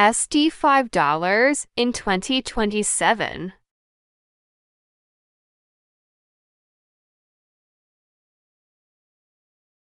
Sd five dollars in 2027.